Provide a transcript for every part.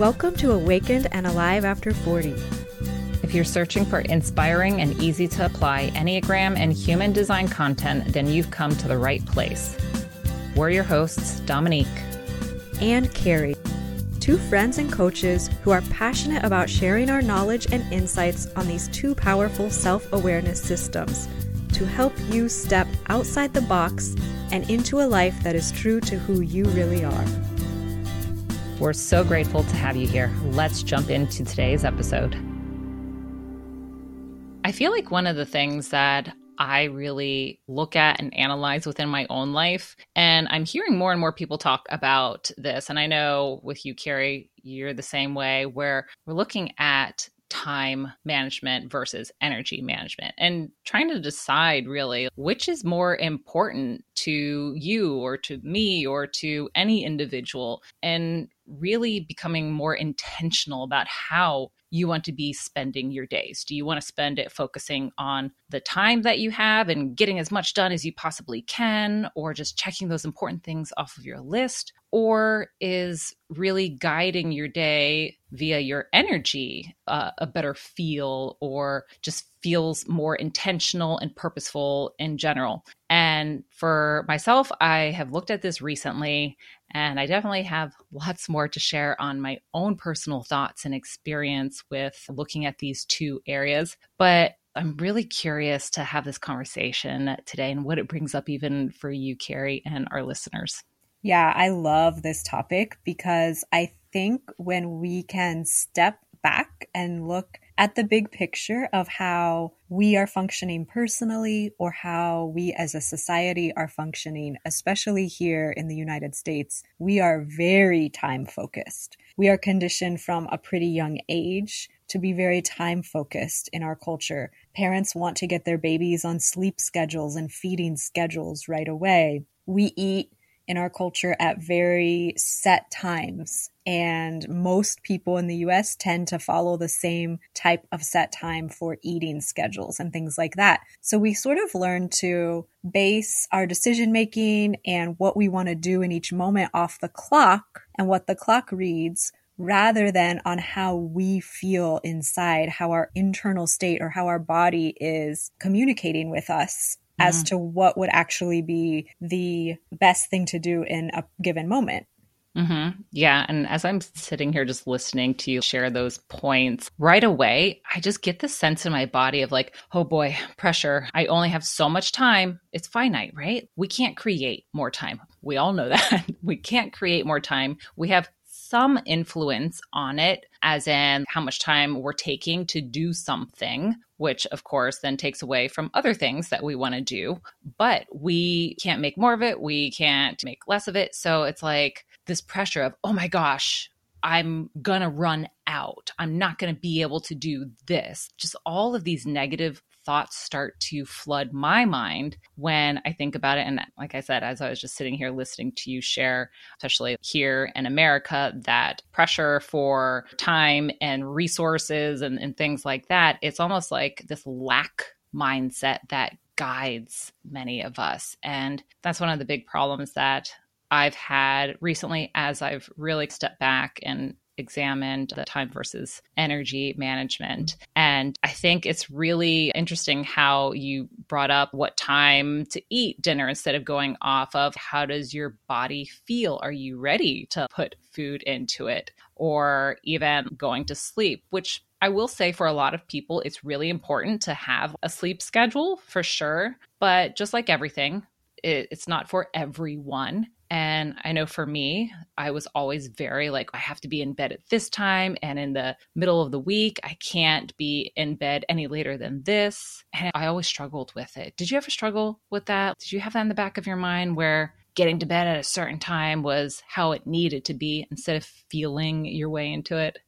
Welcome to Awakened and Alive After 40. If you're searching for inspiring and easy to apply Enneagram and human design content, then you've come to the right place. We're your hosts, Dominique and Karrie, two friends and coaches who are passionate about sharing our knowledge and insights on these two powerful self awareness systems to help you step outside the box and into a life that is true to who you really are. We're so grateful to have you here. Let's jump into today's episode. I feel like one of the things that I really look at and analyze within my own life. And I'm hearing more and more people talk about this. And I know with you, Karrie, you're the same way, where we're looking at time management versus energy management and trying to decide really which is more important to you or to me or to any individual and really becoming more intentional about how you want to be spending your days? Do you want to spend it focusing on the time that you have and getting as much done as you possibly can, or just checking those important things off of your list? Or is really guiding your day via your energy uh, a better feel or just feels more intentional and purposeful in general? And for myself, I have looked at this recently and I definitely have lots more to share on my own personal thoughts and experience with looking at these two areas. But I'm really curious to have this conversation today and what it brings up, even for you, Karrie, and our listeners. Yeah, I love this topic because I think when we can step back and look at the big picture of how we are functioning personally or how we as a society are functioning, especially here in the United States, we are very time focused. We are conditioned from a pretty young age to be very time focused in our culture. Parents want to get their babies on sleep schedules and feeding schedules right away. We eat in our culture at very set times. And most people in the US tend to follow the same type of set time for eating schedules and things like that. So we sort of learn to base our decision making and what we want to do in each moment off the clock and what the clock reads rather than on how we feel inside, how our internal state or how our body is communicating with us as mm-hmm. to what would actually be the best thing to do in a given moment. Mm-hmm. Yeah. And as I'm sitting here just listening to you share those points right away, I just get the sense in my body of like, oh boy, pressure. I only have so much time. It's finite, right? We can't create more time. We all know that. we can't create more time. We have some influence on it, as in how much time we're taking to do something, which of course then takes away from other things that we want to do. But we can't make more of it, we can't make less of it. So it's like this pressure of, oh my gosh, I'm going to run out. I'm not going to be able to do this. Just all of these negative thoughts start to flood my mind when I think about it. And like I said, as I was just sitting here listening to you share, especially here in America, that pressure for time and resources and, and things like that, it's almost like this lack mindset that guides many of us. And that's one of the big problems that I've had recently as I've really stepped back and examined the time versus energy management. And I think it's really interesting how you brought up what time to eat dinner instead of going off of how does your body feel? Are you ready to put food into it? Or even going to sleep, which I will say for a lot of people, it's really important to have a sleep schedule for sure. But just like everything, it, it's not for everyone. And I know for me, I was always very like, I have to be in bed at this time. And in the middle of the week, I can't be in bed any later than this. And I always struggled with it. Did you ever struggle with that? Did you have that in the back of your mind where getting to bed at a certain time was how it needed to be instead of feeling your way into it?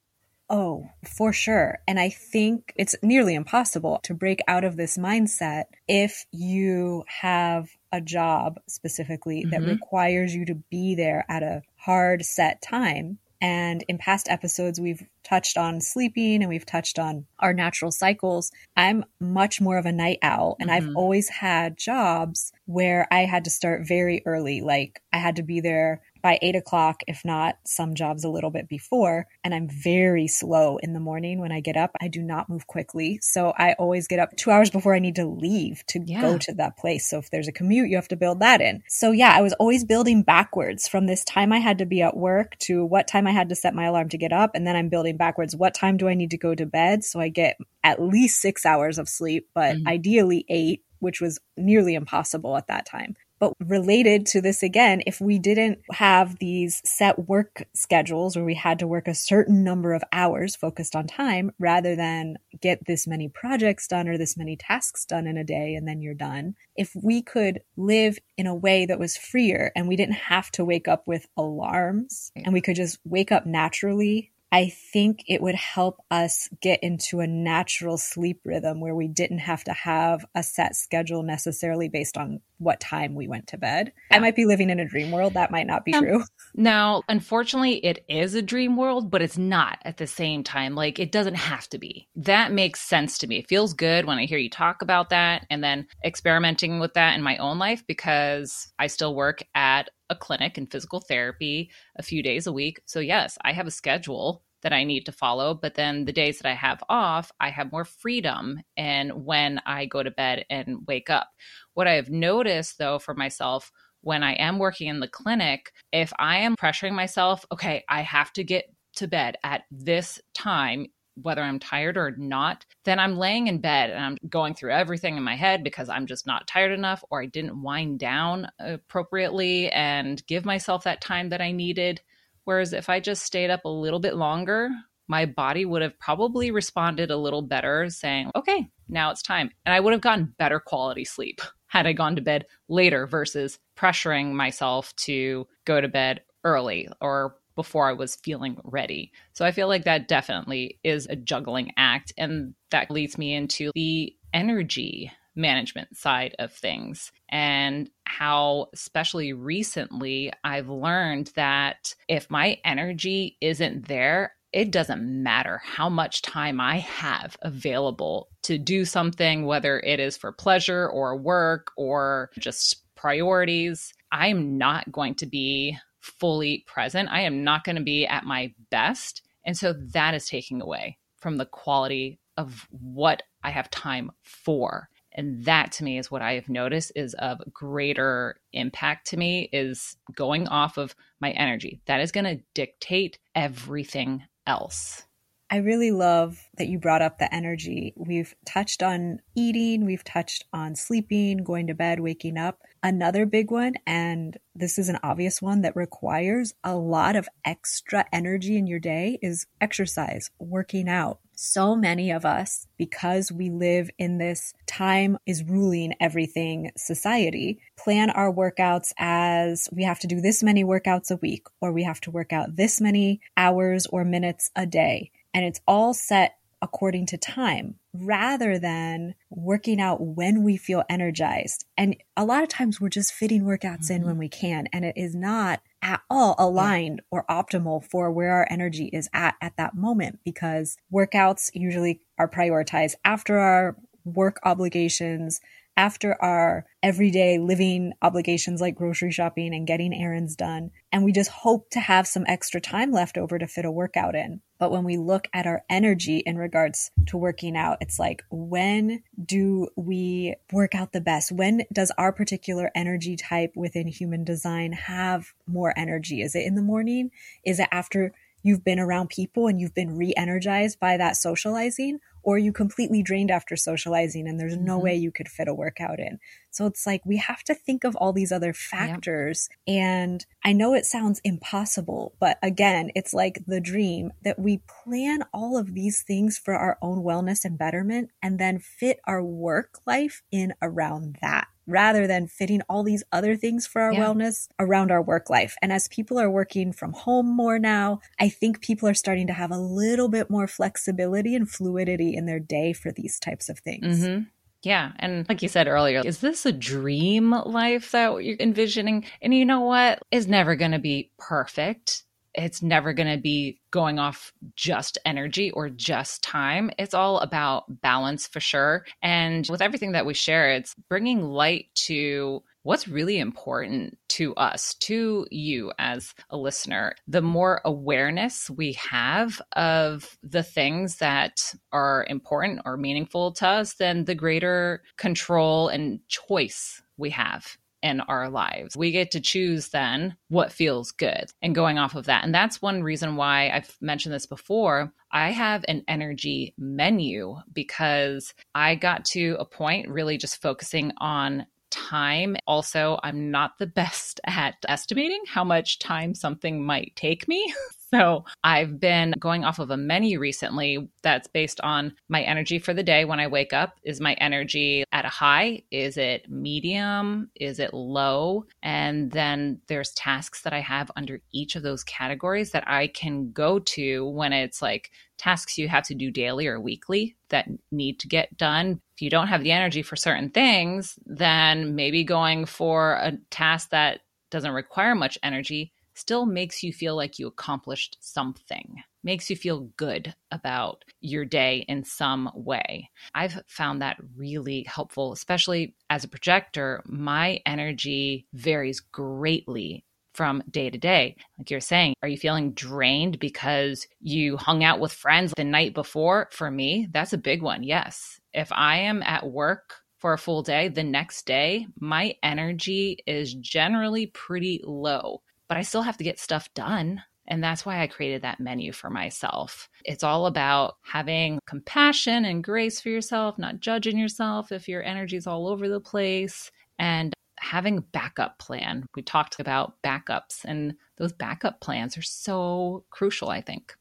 Oh, for sure. And I think it's nearly impossible to break out of this mindset if you have a job specifically that mm-hmm. requires you to be there at a hard set time. And in past episodes, we've touched on sleeping and we've touched on our natural cycles. I'm much more of a night owl and mm-hmm. I've always had jobs where I had to start very early. Like I had to be there by eight o'clock, if not some jobs a little bit before. And I'm very slow in the morning when I get up. I do not move quickly. So I always get up two hours before I need to leave to yeah. go to that place. So if there's a commute, you have to build that in. So yeah, I was always building backwards from this time I had to be at work to what time I had to set my alarm to get up. And then I'm building backwards. What time do I need to go to bed? So I get at least six hours of sleep, but mm-hmm. ideally eight which was nearly impossible at that time. But related to this again, if we didn't have these set work schedules where we had to work a certain number of hours focused on time rather than get this many projects done or this many tasks done in a day and then you're done, if we could live in a way that was freer and we didn't have to wake up with alarms and we could just wake up naturally I think it would help us get into a natural sleep rhythm where we didn't have to have a set schedule necessarily based on what time we went to bed. Yeah. I might be living in a dream world. That might not be um, true. No, unfortunately, it is a dream world, but it's not at the same time. Like, it doesn't have to be. That makes sense to me. It feels good when I hear you talk about that and then experimenting with that in my own life because I still work at a clinic in physical therapy a few days a week. So, yes, I have a schedule that I need to follow. But then the days that I have off, I have more freedom and when I go to bed and wake up. What I've noticed though for myself when I am working in the clinic, if I am pressuring myself, okay, I have to get to bed at this time, whether I'm tired or not, then I'm laying in bed and I'm going through everything in my head because I'm just not tired enough or I didn't wind down appropriately and give myself that time that I needed. Whereas if I just stayed up a little bit longer, my body would have probably responded a little better, saying, okay, now it's time. And I would have gotten better quality sleep had I gone to bed later versus pressuring myself to go to bed early or before I was feeling ready. So I feel like that definitely is a juggling act. And that leads me into the energy management side of things and how, especially recently, I've learned that if my energy isn't there, it doesn't matter how much time I have available to do something, whether it is for pleasure or work or just priorities. I'm not going to be fully present. I am not going to be at my best. And so that is taking away from the quality of what I have time for and that to me is what i have noticed is of greater impact to me is going off of my energy that is going to dictate everything else I really love that you brought up the energy. We've touched on eating, we've touched on sleeping, going to bed, waking up. Another big one, and this is an obvious one that requires a lot of extra energy in your day, is exercise, working out so many of us, because we live in this time is ruling everything society, plan our workouts as we have to do this many workouts a week, or we have to work out this many hours or minutes a day. And it's all set according to time rather than working out when we feel energized. And a lot of times we're just fitting workouts mm-hmm. in when we can, and it is not at all aligned yeah. or optimal for where our energy is at at that moment because workouts usually are prioritized after our work obligations after our everyday living obligations like grocery shopping and getting errands done. And we just hope to have some extra time left over to fit a workout in. But when we look at our energy in regards to working out, it's like, when do we work out the best? When does our particular energy type within human design have more energy? Is it in the morning? Is it after you've been around people and you've been re energized by that socializing? Or you completely drained after socializing and there's no mm-hmm. way you could fit a workout in. So it's like we have to think of all these other factors. Yep. And I know it sounds impossible, but again, it's like the dream that we plan all of these things for our own wellness and betterment and then fit our work life in around that rather than fitting all these other things for our yeah. wellness around our work life. And as people are working from home more now, I think people are starting to have a little bit more flexibility and fluidity in their day for these types of things. Mm-hmm. Yeah. And like you said earlier, is this a dream life that you're envisioning? And you know what? Is never going to be perfect it's never going to be going off just energy or just time. It's all about balance for sure. And with everything that we share, it's bringing light to what's really important to us, to you as a listener. The more awareness we have of the things that are important or meaningful to us, then the greater control and choice we have in our lives. We get to choose then what feels good and going off of that. And that's one reason why I've mentioned this before. I have an energy menu because I got to a point really just focusing on time. Also, I'm not the best at estimating how much time something might take me. So I've been going off of a menu recently that's based on my energy for the day when I wake up. Is my energy at a high? Is it medium? Is it low? And then there's tasks that I have under each of those categories that I can go to when it's like tasks you have to do daily or weekly that need to get done. You don't have the energy for certain things, then maybe going for a task that doesn't require much energy still makes you feel like you accomplished something, makes you feel good about your day in some way. I've found that really helpful, especially as a projector. My energy varies greatly from day to day. Like you're saying, are you feeling drained because you hung out with friends the night before? For me, that's a big one. Yes. If I am at work for a full day, the next day, my energy is generally pretty low but I still have to get stuff done. And that's why I created that menu for myself. It's all about having compassion and grace for yourself, not judging yourself if your energy is all over the place, and having a backup plan. We talked about backups, and those backup plans are so crucial, I think.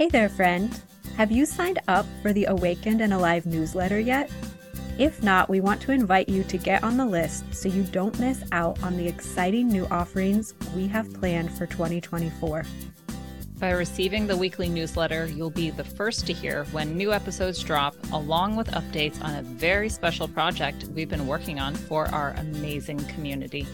Hey there, friend. Have you signed up for the Awakened and Alive newsletter yet? If not, we want to invite you to get on the list so you don't miss out on the exciting new offerings we have planned for 2024. By receiving the weekly newsletter, you'll be the first to hear when new episodes drop, along with updates on a very special project we've been working on for our amazing community.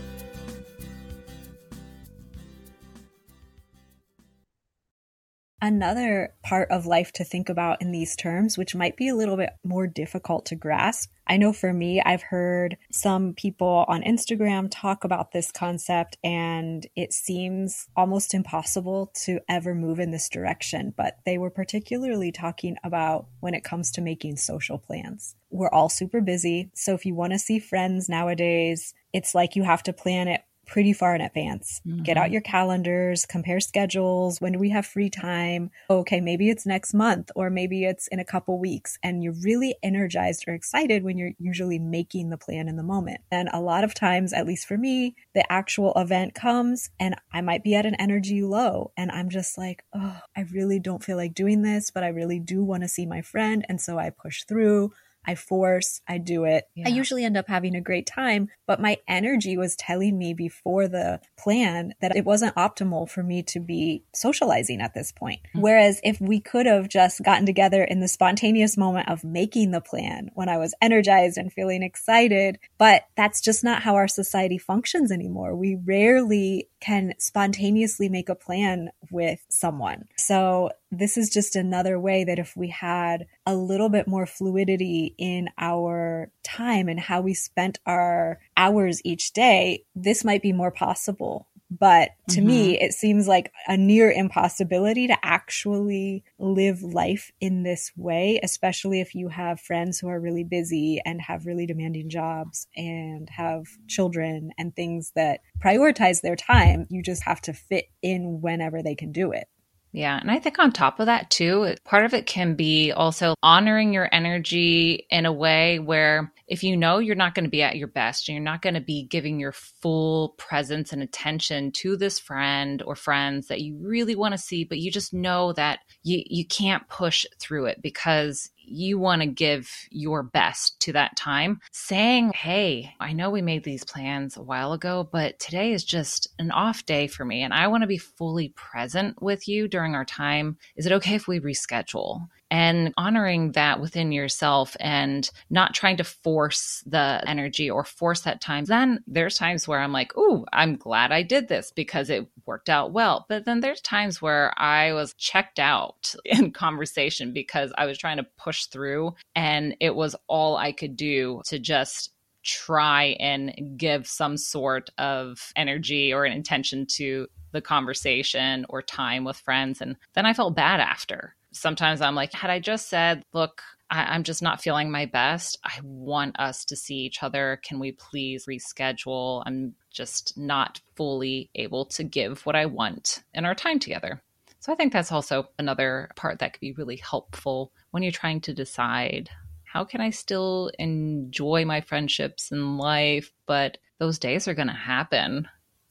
Another part of life to think about in these terms, which might be a little bit more difficult to grasp. I know for me, I've heard some people on Instagram talk about this concept, and it seems almost impossible to ever move in this direction. But they were particularly talking about when it comes to making social plans. We're all super busy. So if you want to see friends nowadays, it's like you have to plan it pretty far in advance. Mm-hmm. Get out mm-hmm. your calendars, compare schedules. When do we have free time? Okay, maybe it's next month or maybe it's in a couple weeks. And you're really energized or excited when you're usually making the plan in the moment. And a lot of times, at least for me, the actual event comes and I might be at an energy low. And I'm just like, oh, I really don't feel like doing this, but I really do want to see my friend. And so I push through. I force, I do it. Yeah. I usually end up having a great time, but my energy was telling me before the plan that it wasn't optimal for me to be socializing at this point. Mm-hmm. Whereas if we could have just gotten together in the spontaneous moment of making the plan when I was energized and feeling excited, but that's just not how our society functions anymore. We rarely can spontaneously make a plan with someone. So this is just another way that if we had a little bit more fluidity in our time and how we spent our hours each day, this might be more possible. But to mm-hmm. me, it seems like a near impossibility to actually live life in this way, especially if you have friends who are really busy and have really demanding jobs and have children and things that prioritize their time. You just have to fit in whenever they can do it. Yeah. And I think on top of that, too, part of it can be also honoring your energy in a way where if you know you're not going to be at your best and you're not going to be giving your full presence and attention to this friend or friends that you really want to see, but you just know that you, you can't push through it because you want to give your best to that time, saying, Hey, I know we made these plans a while ago, but today is just an off day for me and I want to be fully present with you during our time. Is it okay if we reschedule? And honoring that within yourself and not trying to force the energy or force that time. Then there's times where I'm like, ooh, I'm glad I did this because it worked out well. But then there's times where I was checked out in conversation because I was trying to push through and it was all I could do to just try and give some sort of energy or an intention to the conversation or time with friends. And then I felt bad after. Sometimes I'm like, had I just said, look, I, am just not feeling my best. I want us to see each other. Can we please reschedule? I'm just not fully able to give what I want in our time together. So I think that's also another part that could be really helpful when you're trying to decide how can I still enjoy my friendships and life? But those days are going to happen.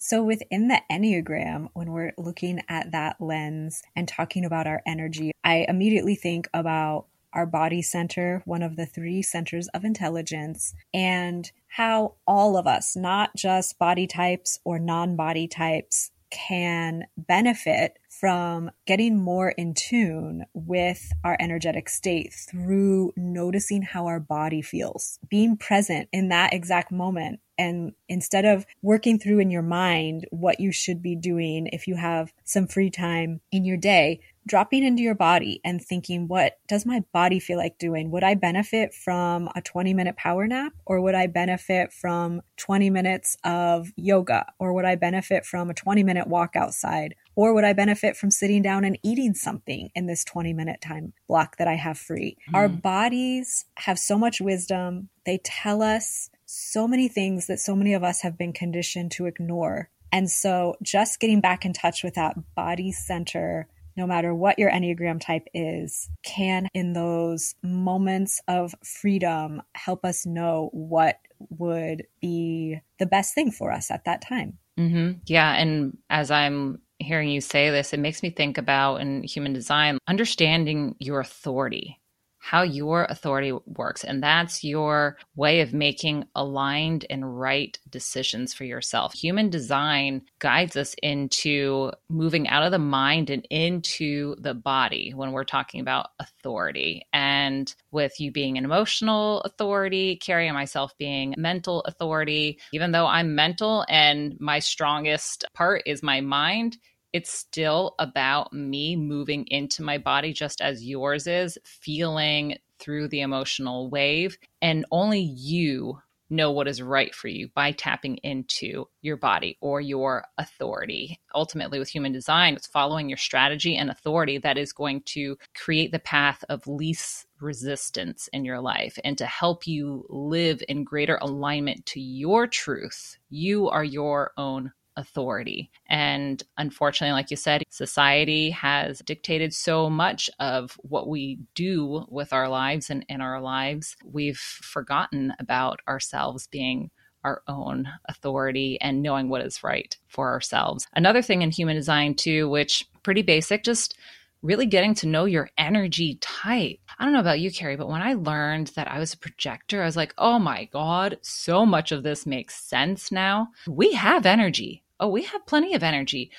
So, within the Enneagram, when we're looking at that lens and talking about our energy, I immediately think about our body center, one of the three centers of intelligence, and how all of us, not just body types or non body types, can benefit from getting more in tune with our energetic state through noticing how our body feels, being present in that exact moment. And instead of working through in your mind what you should be doing if you have some free time in your day, dropping into your body and thinking, what does my body feel like doing? Would I benefit from a 20 minute power nap or would I benefit from 20 minutes of yoga or would I benefit from a 20 minute walk outside? Or would I benefit from sitting down and eating something in this 20 minute time block that I have free? Mm-hmm. Our bodies have so much wisdom. They tell us so many things that so many of us have been conditioned to ignore. And so just getting back in touch with that body center no matter what your Enneagram type is, can in those moments of freedom help us know what would be the best thing for us at that time. Mm-hmm. Yeah. And as I'm hearing you say this, it makes me think about in human design, understanding your authority how your authority works. And that's your way of making aligned and right decisions for yourself. Human design guides us into moving out of the mind and into the body when we're talking about authority. And with you being an emotional authority, Karrie and myself being mental authority, even though I'm mental and my strongest part is my mind it's still about me moving into my body just as yours is, feeling through the emotional wave. And only you know what is right for you by tapping into your body or your authority. Ultimately, with human design, it's following your strategy and authority that is going to create the path of least resistance in your life and to help you live in greater alignment to your truth. You are your own authority. And unfortunately, like you said, society has dictated so much of what we do with our lives and in our lives. We've forgotten about ourselves being our own authority and knowing what is right for ourselves. Another thing in human design, too, which pretty basic, just really getting to know your energy type. I don't know about you, Karrie, but when I learned that I was a projector, I was like, oh my God, so much of this makes sense now. We have energy oh, we have plenty of energy.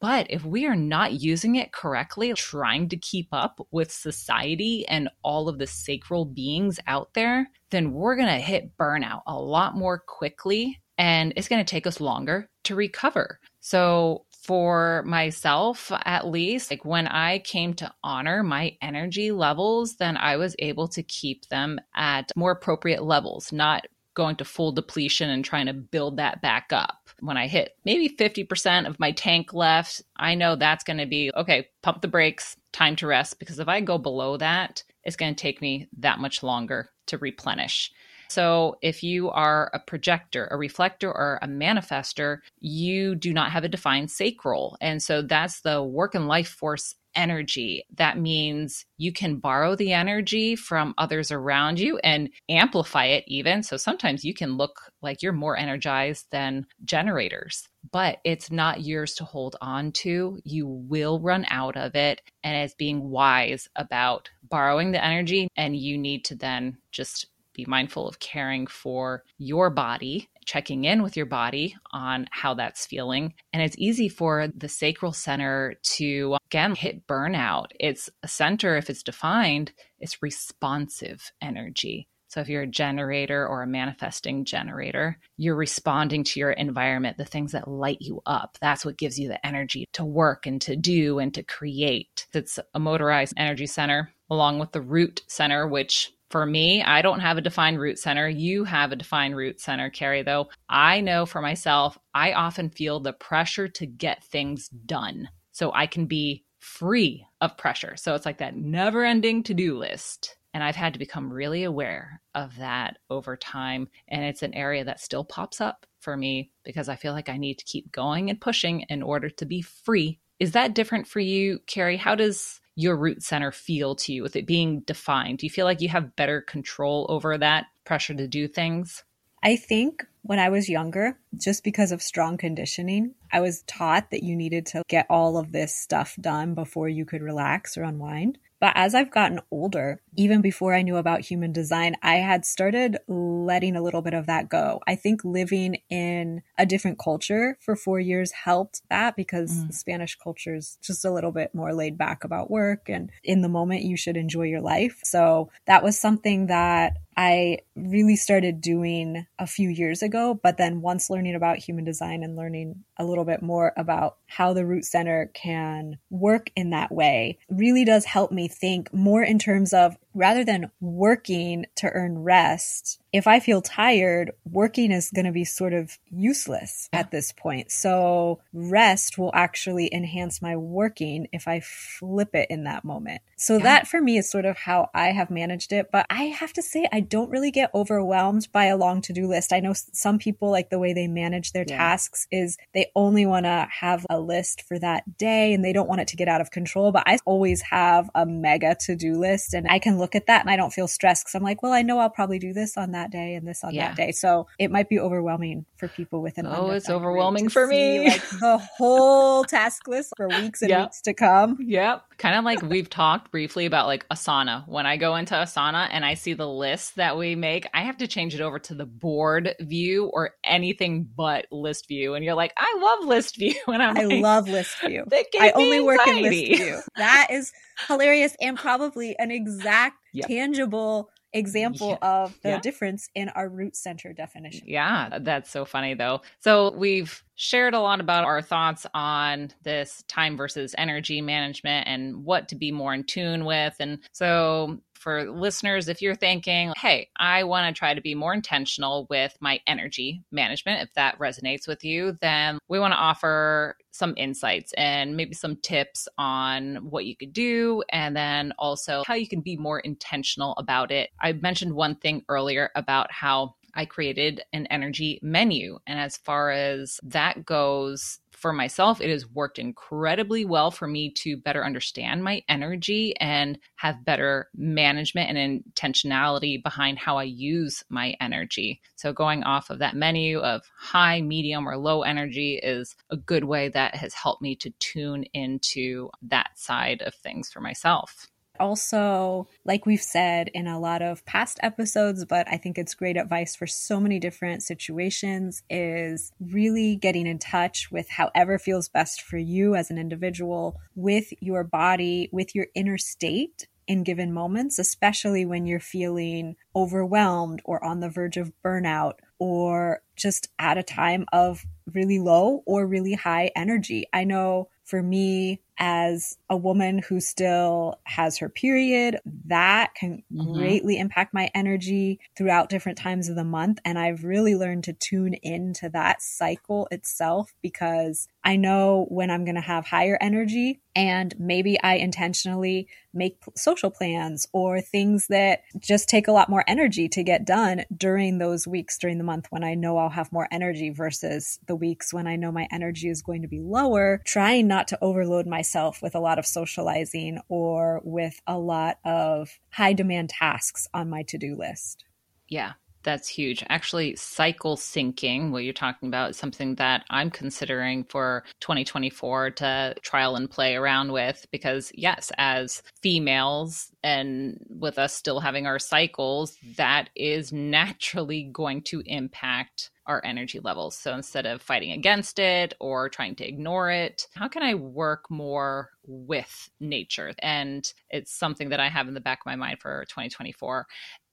But if we are not using it correctly, trying to keep up with society and all of the sacral beings out there, then we're going to hit burnout a lot more quickly and it's going to take us longer to recover. So, for myself, at least, like when I came to honor my energy levels, then I was able to keep them at more appropriate levels, not going to full depletion and trying to build that back up. When I hit maybe 50% of my tank left, I know that's going to be okay, pump the brakes, time to rest. Because if I go below that, it's going to take me that much longer to replenish. So, if you are a projector, a reflector, or a manifester, you do not have a defined sacral. And so that's the work and life force energy. That means you can borrow the energy from others around you and amplify it, even. So sometimes you can look like you're more energized than generators, but it's not yours to hold on to. You will run out of it. And as being wise about borrowing the energy, and you need to then just be mindful of caring for your body checking in with your body on how that's feeling. And it's easy for the sacral center to, again, hit burnout. It's a center, if it's defined, it's responsive energy. So, if you're a generator or a manifesting generator, you're responding to your environment, the things that light you up. That's what gives you the energy to work and to do and to create. It's a motorized energy center along with the root center, which for me, I don't have a defined root center. You have a defined root center, Karrie, though. I know for myself, I often feel the pressure to get things done so I can be free of pressure. So it's like that never ending to do list. And I've had to become really aware of that over time. And it's an area that still pops up for me because I feel like I need to keep going and pushing in order to be free. Is that different for you, Karrie? How does your root center feel to you with it being defined? Do you feel like you have better control over that pressure to do things? I think when I was younger, just because of strong conditioning, I was taught that you needed to get all of this stuff done before you could relax or unwind. But as I've gotten older, even before I knew about human design, I had started letting a little bit of that go. I think living in a different culture for four years helped that because mm. Spanish culture is just a little bit more laid back about work and in the moment you should enjoy your life. So that was something that I really started doing a few years ago. But then once learning about human design and learning a little bit more about how the root center can work in that way really does help me think more in terms of rather than working to earn rest, if I feel tired, working is going to be sort of useless at this point. So rest will actually enhance my working if I flip it in that moment. So yeah. that for me is sort of how I have managed it. But I have to say, I don't really get overwhelmed by a long to do list. I know some people like the way they manage their yeah. tasks is they only want to have a list for that day and they don't want it to get out of control. But I always have a mega to do list and I can look at that and I don't feel stressed because I'm like, well, I know I'll probably do this on that day and this on yeah. that day. So it might be overwhelming for people with an oh, it's overwhelming for me. like the whole task list for weeks and yep. weeks to come. Yep. Kind of like we've talked briefly about like Asana. When I go into Asana and I see the list that we make, I have to change it over to the board view or anything but list view. And you're like, I love list view. And I'm I like, love list view. I only work in list view. That is hilarious and probably an exact yep. tangible example yeah. of the yeah. difference in our root center definition. Yeah, that's so funny though. So we've shared a lot about our thoughts on this time versus energy management and what to be more in tune with. And so for listeners, if you're thinking, hey, I want to try to be more intentional with my energy management, if that resonates with you, then we want to offer some insights and maybe some tips on what you could do, and then also how you can be more intentional about it. I mentioned one thing earlier about how I created an energy menu. And as far as that goes, for myself, it has worked incredibly well for me to better understand my energy and have better management and intentionality behind how I use my energy. So, going off of that menu of high, medium, or low energy is a good way that has helped me to tune into that side of things for myself. Also, like we've said in a lot of past episodes, but I think it's great advice for so many different situations, is really getting in touch with however feels best for you as an individual, with your body, with your inner state in given moments, especially when you're feeling overwhelmed or on the verge of burnout or just at a time of really low or really high energy. I know for me, as a woman who still has her period, that can mm-hmm. greatly impact my energy throughout different times of the month. And I've really learned to tune into that cycle itself because I know when I'm going to have higher energy and maybe I intentionally make social plans or things that just take a lot more energy to get done during those weeks during the month when I know I'll have more energy versus the weeks when I know my energy is going to be lower, trying not to overload myself with a lot of socializing or with a lot of high demand tasks on my to do list. Yeah, that's huge. Actually, cycle syncing, what you're talking about, is something that I'm considering for 2024 to trial and play around with. Because, yes, as females and with us still having our cycles, that is naturally going to impact our energy levels. So instead of fighting against it or trying to ignore it, how can I work more with nature? And it's something that I have in the back of my mind for 2024.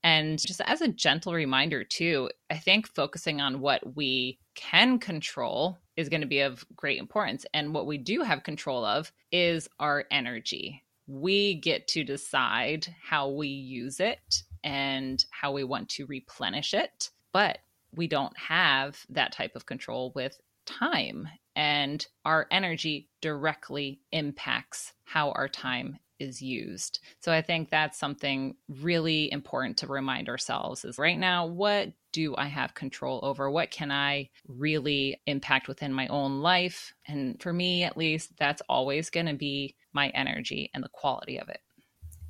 And just as a gentle reminder, too, I think focusing on what we can control is going to be of great importance. And what we do have control of is our energy. We get to decide how we use it and how we want to replenish it. But we don't have that type of control with time. And our energy directly impacts how our time is used. So I think that's something really important to remind ourselves is right now, what do I have control over? What can I really impact within my own life? And for me, at least, that's always going to be my energy and the quality of it.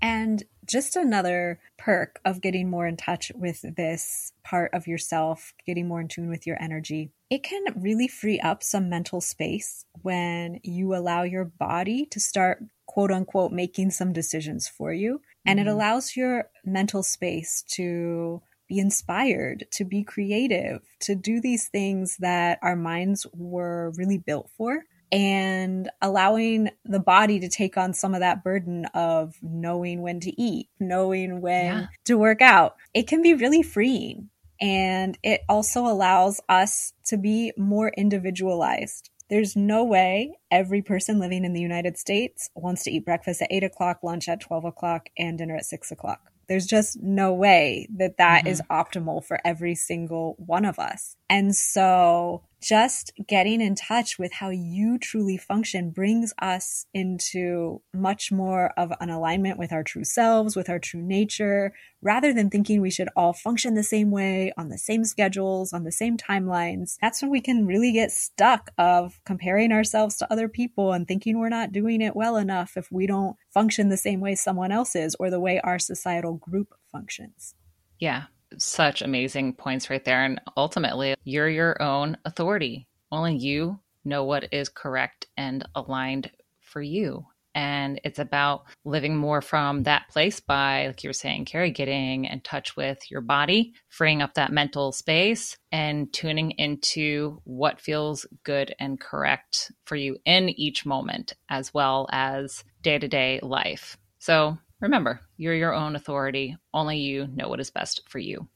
And just another perk of getting more in touch with this part of yourself, getting more in tune with your energy, it can really free up some mental space when you allow your body to start, quote unquote, making some decisions for you. And mm-hmm. it allows your mental space to be inspired, to be creative, to do these things that our minds were really built for and allowing the body to take on some of that burden of knowing when to eat, knowing when yeah. to work out. It can be really freeing. And it also allows us to be more individualized. There's no way every person living in the United States wants to eat breakfast at eight o'clock, lunch at 12 o'clock, and dinner at six o'clock. There's just no way that that mm-hmm. is optimal for every single one of us. And so just getting in touch with how you truly function brings us into much more of an alignment with our true selves, with our true nature, rather than thinking we should all function the same way, on the same schedules, on the same timelines. That's when we can really get stuck of comparing ourselves to other people and thinking we're not doing it well enough if we don't function the same way someone else is or the way our societal group functions. Yeah, such amazing points right there. And ultimately, you're your own authority. Only you know what is correct and aligned for you. And it's about living more from that place by, like you were saying, Karrie, getting in touch with your body, freeing up that mental space, and tuning into what feels good and correct for you in each moment, as well as day to day life. So Remember, you're your own authority. Only you know what is best for you.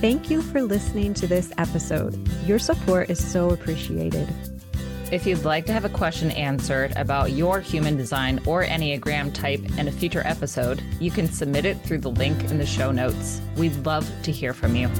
Thank you for listening to this episode. Your support is so appreciated. If you'd like to have a question answered about your human design or Enneagram type in a future episode, you can submit it through the link in the show notes. We'd love to hear from you.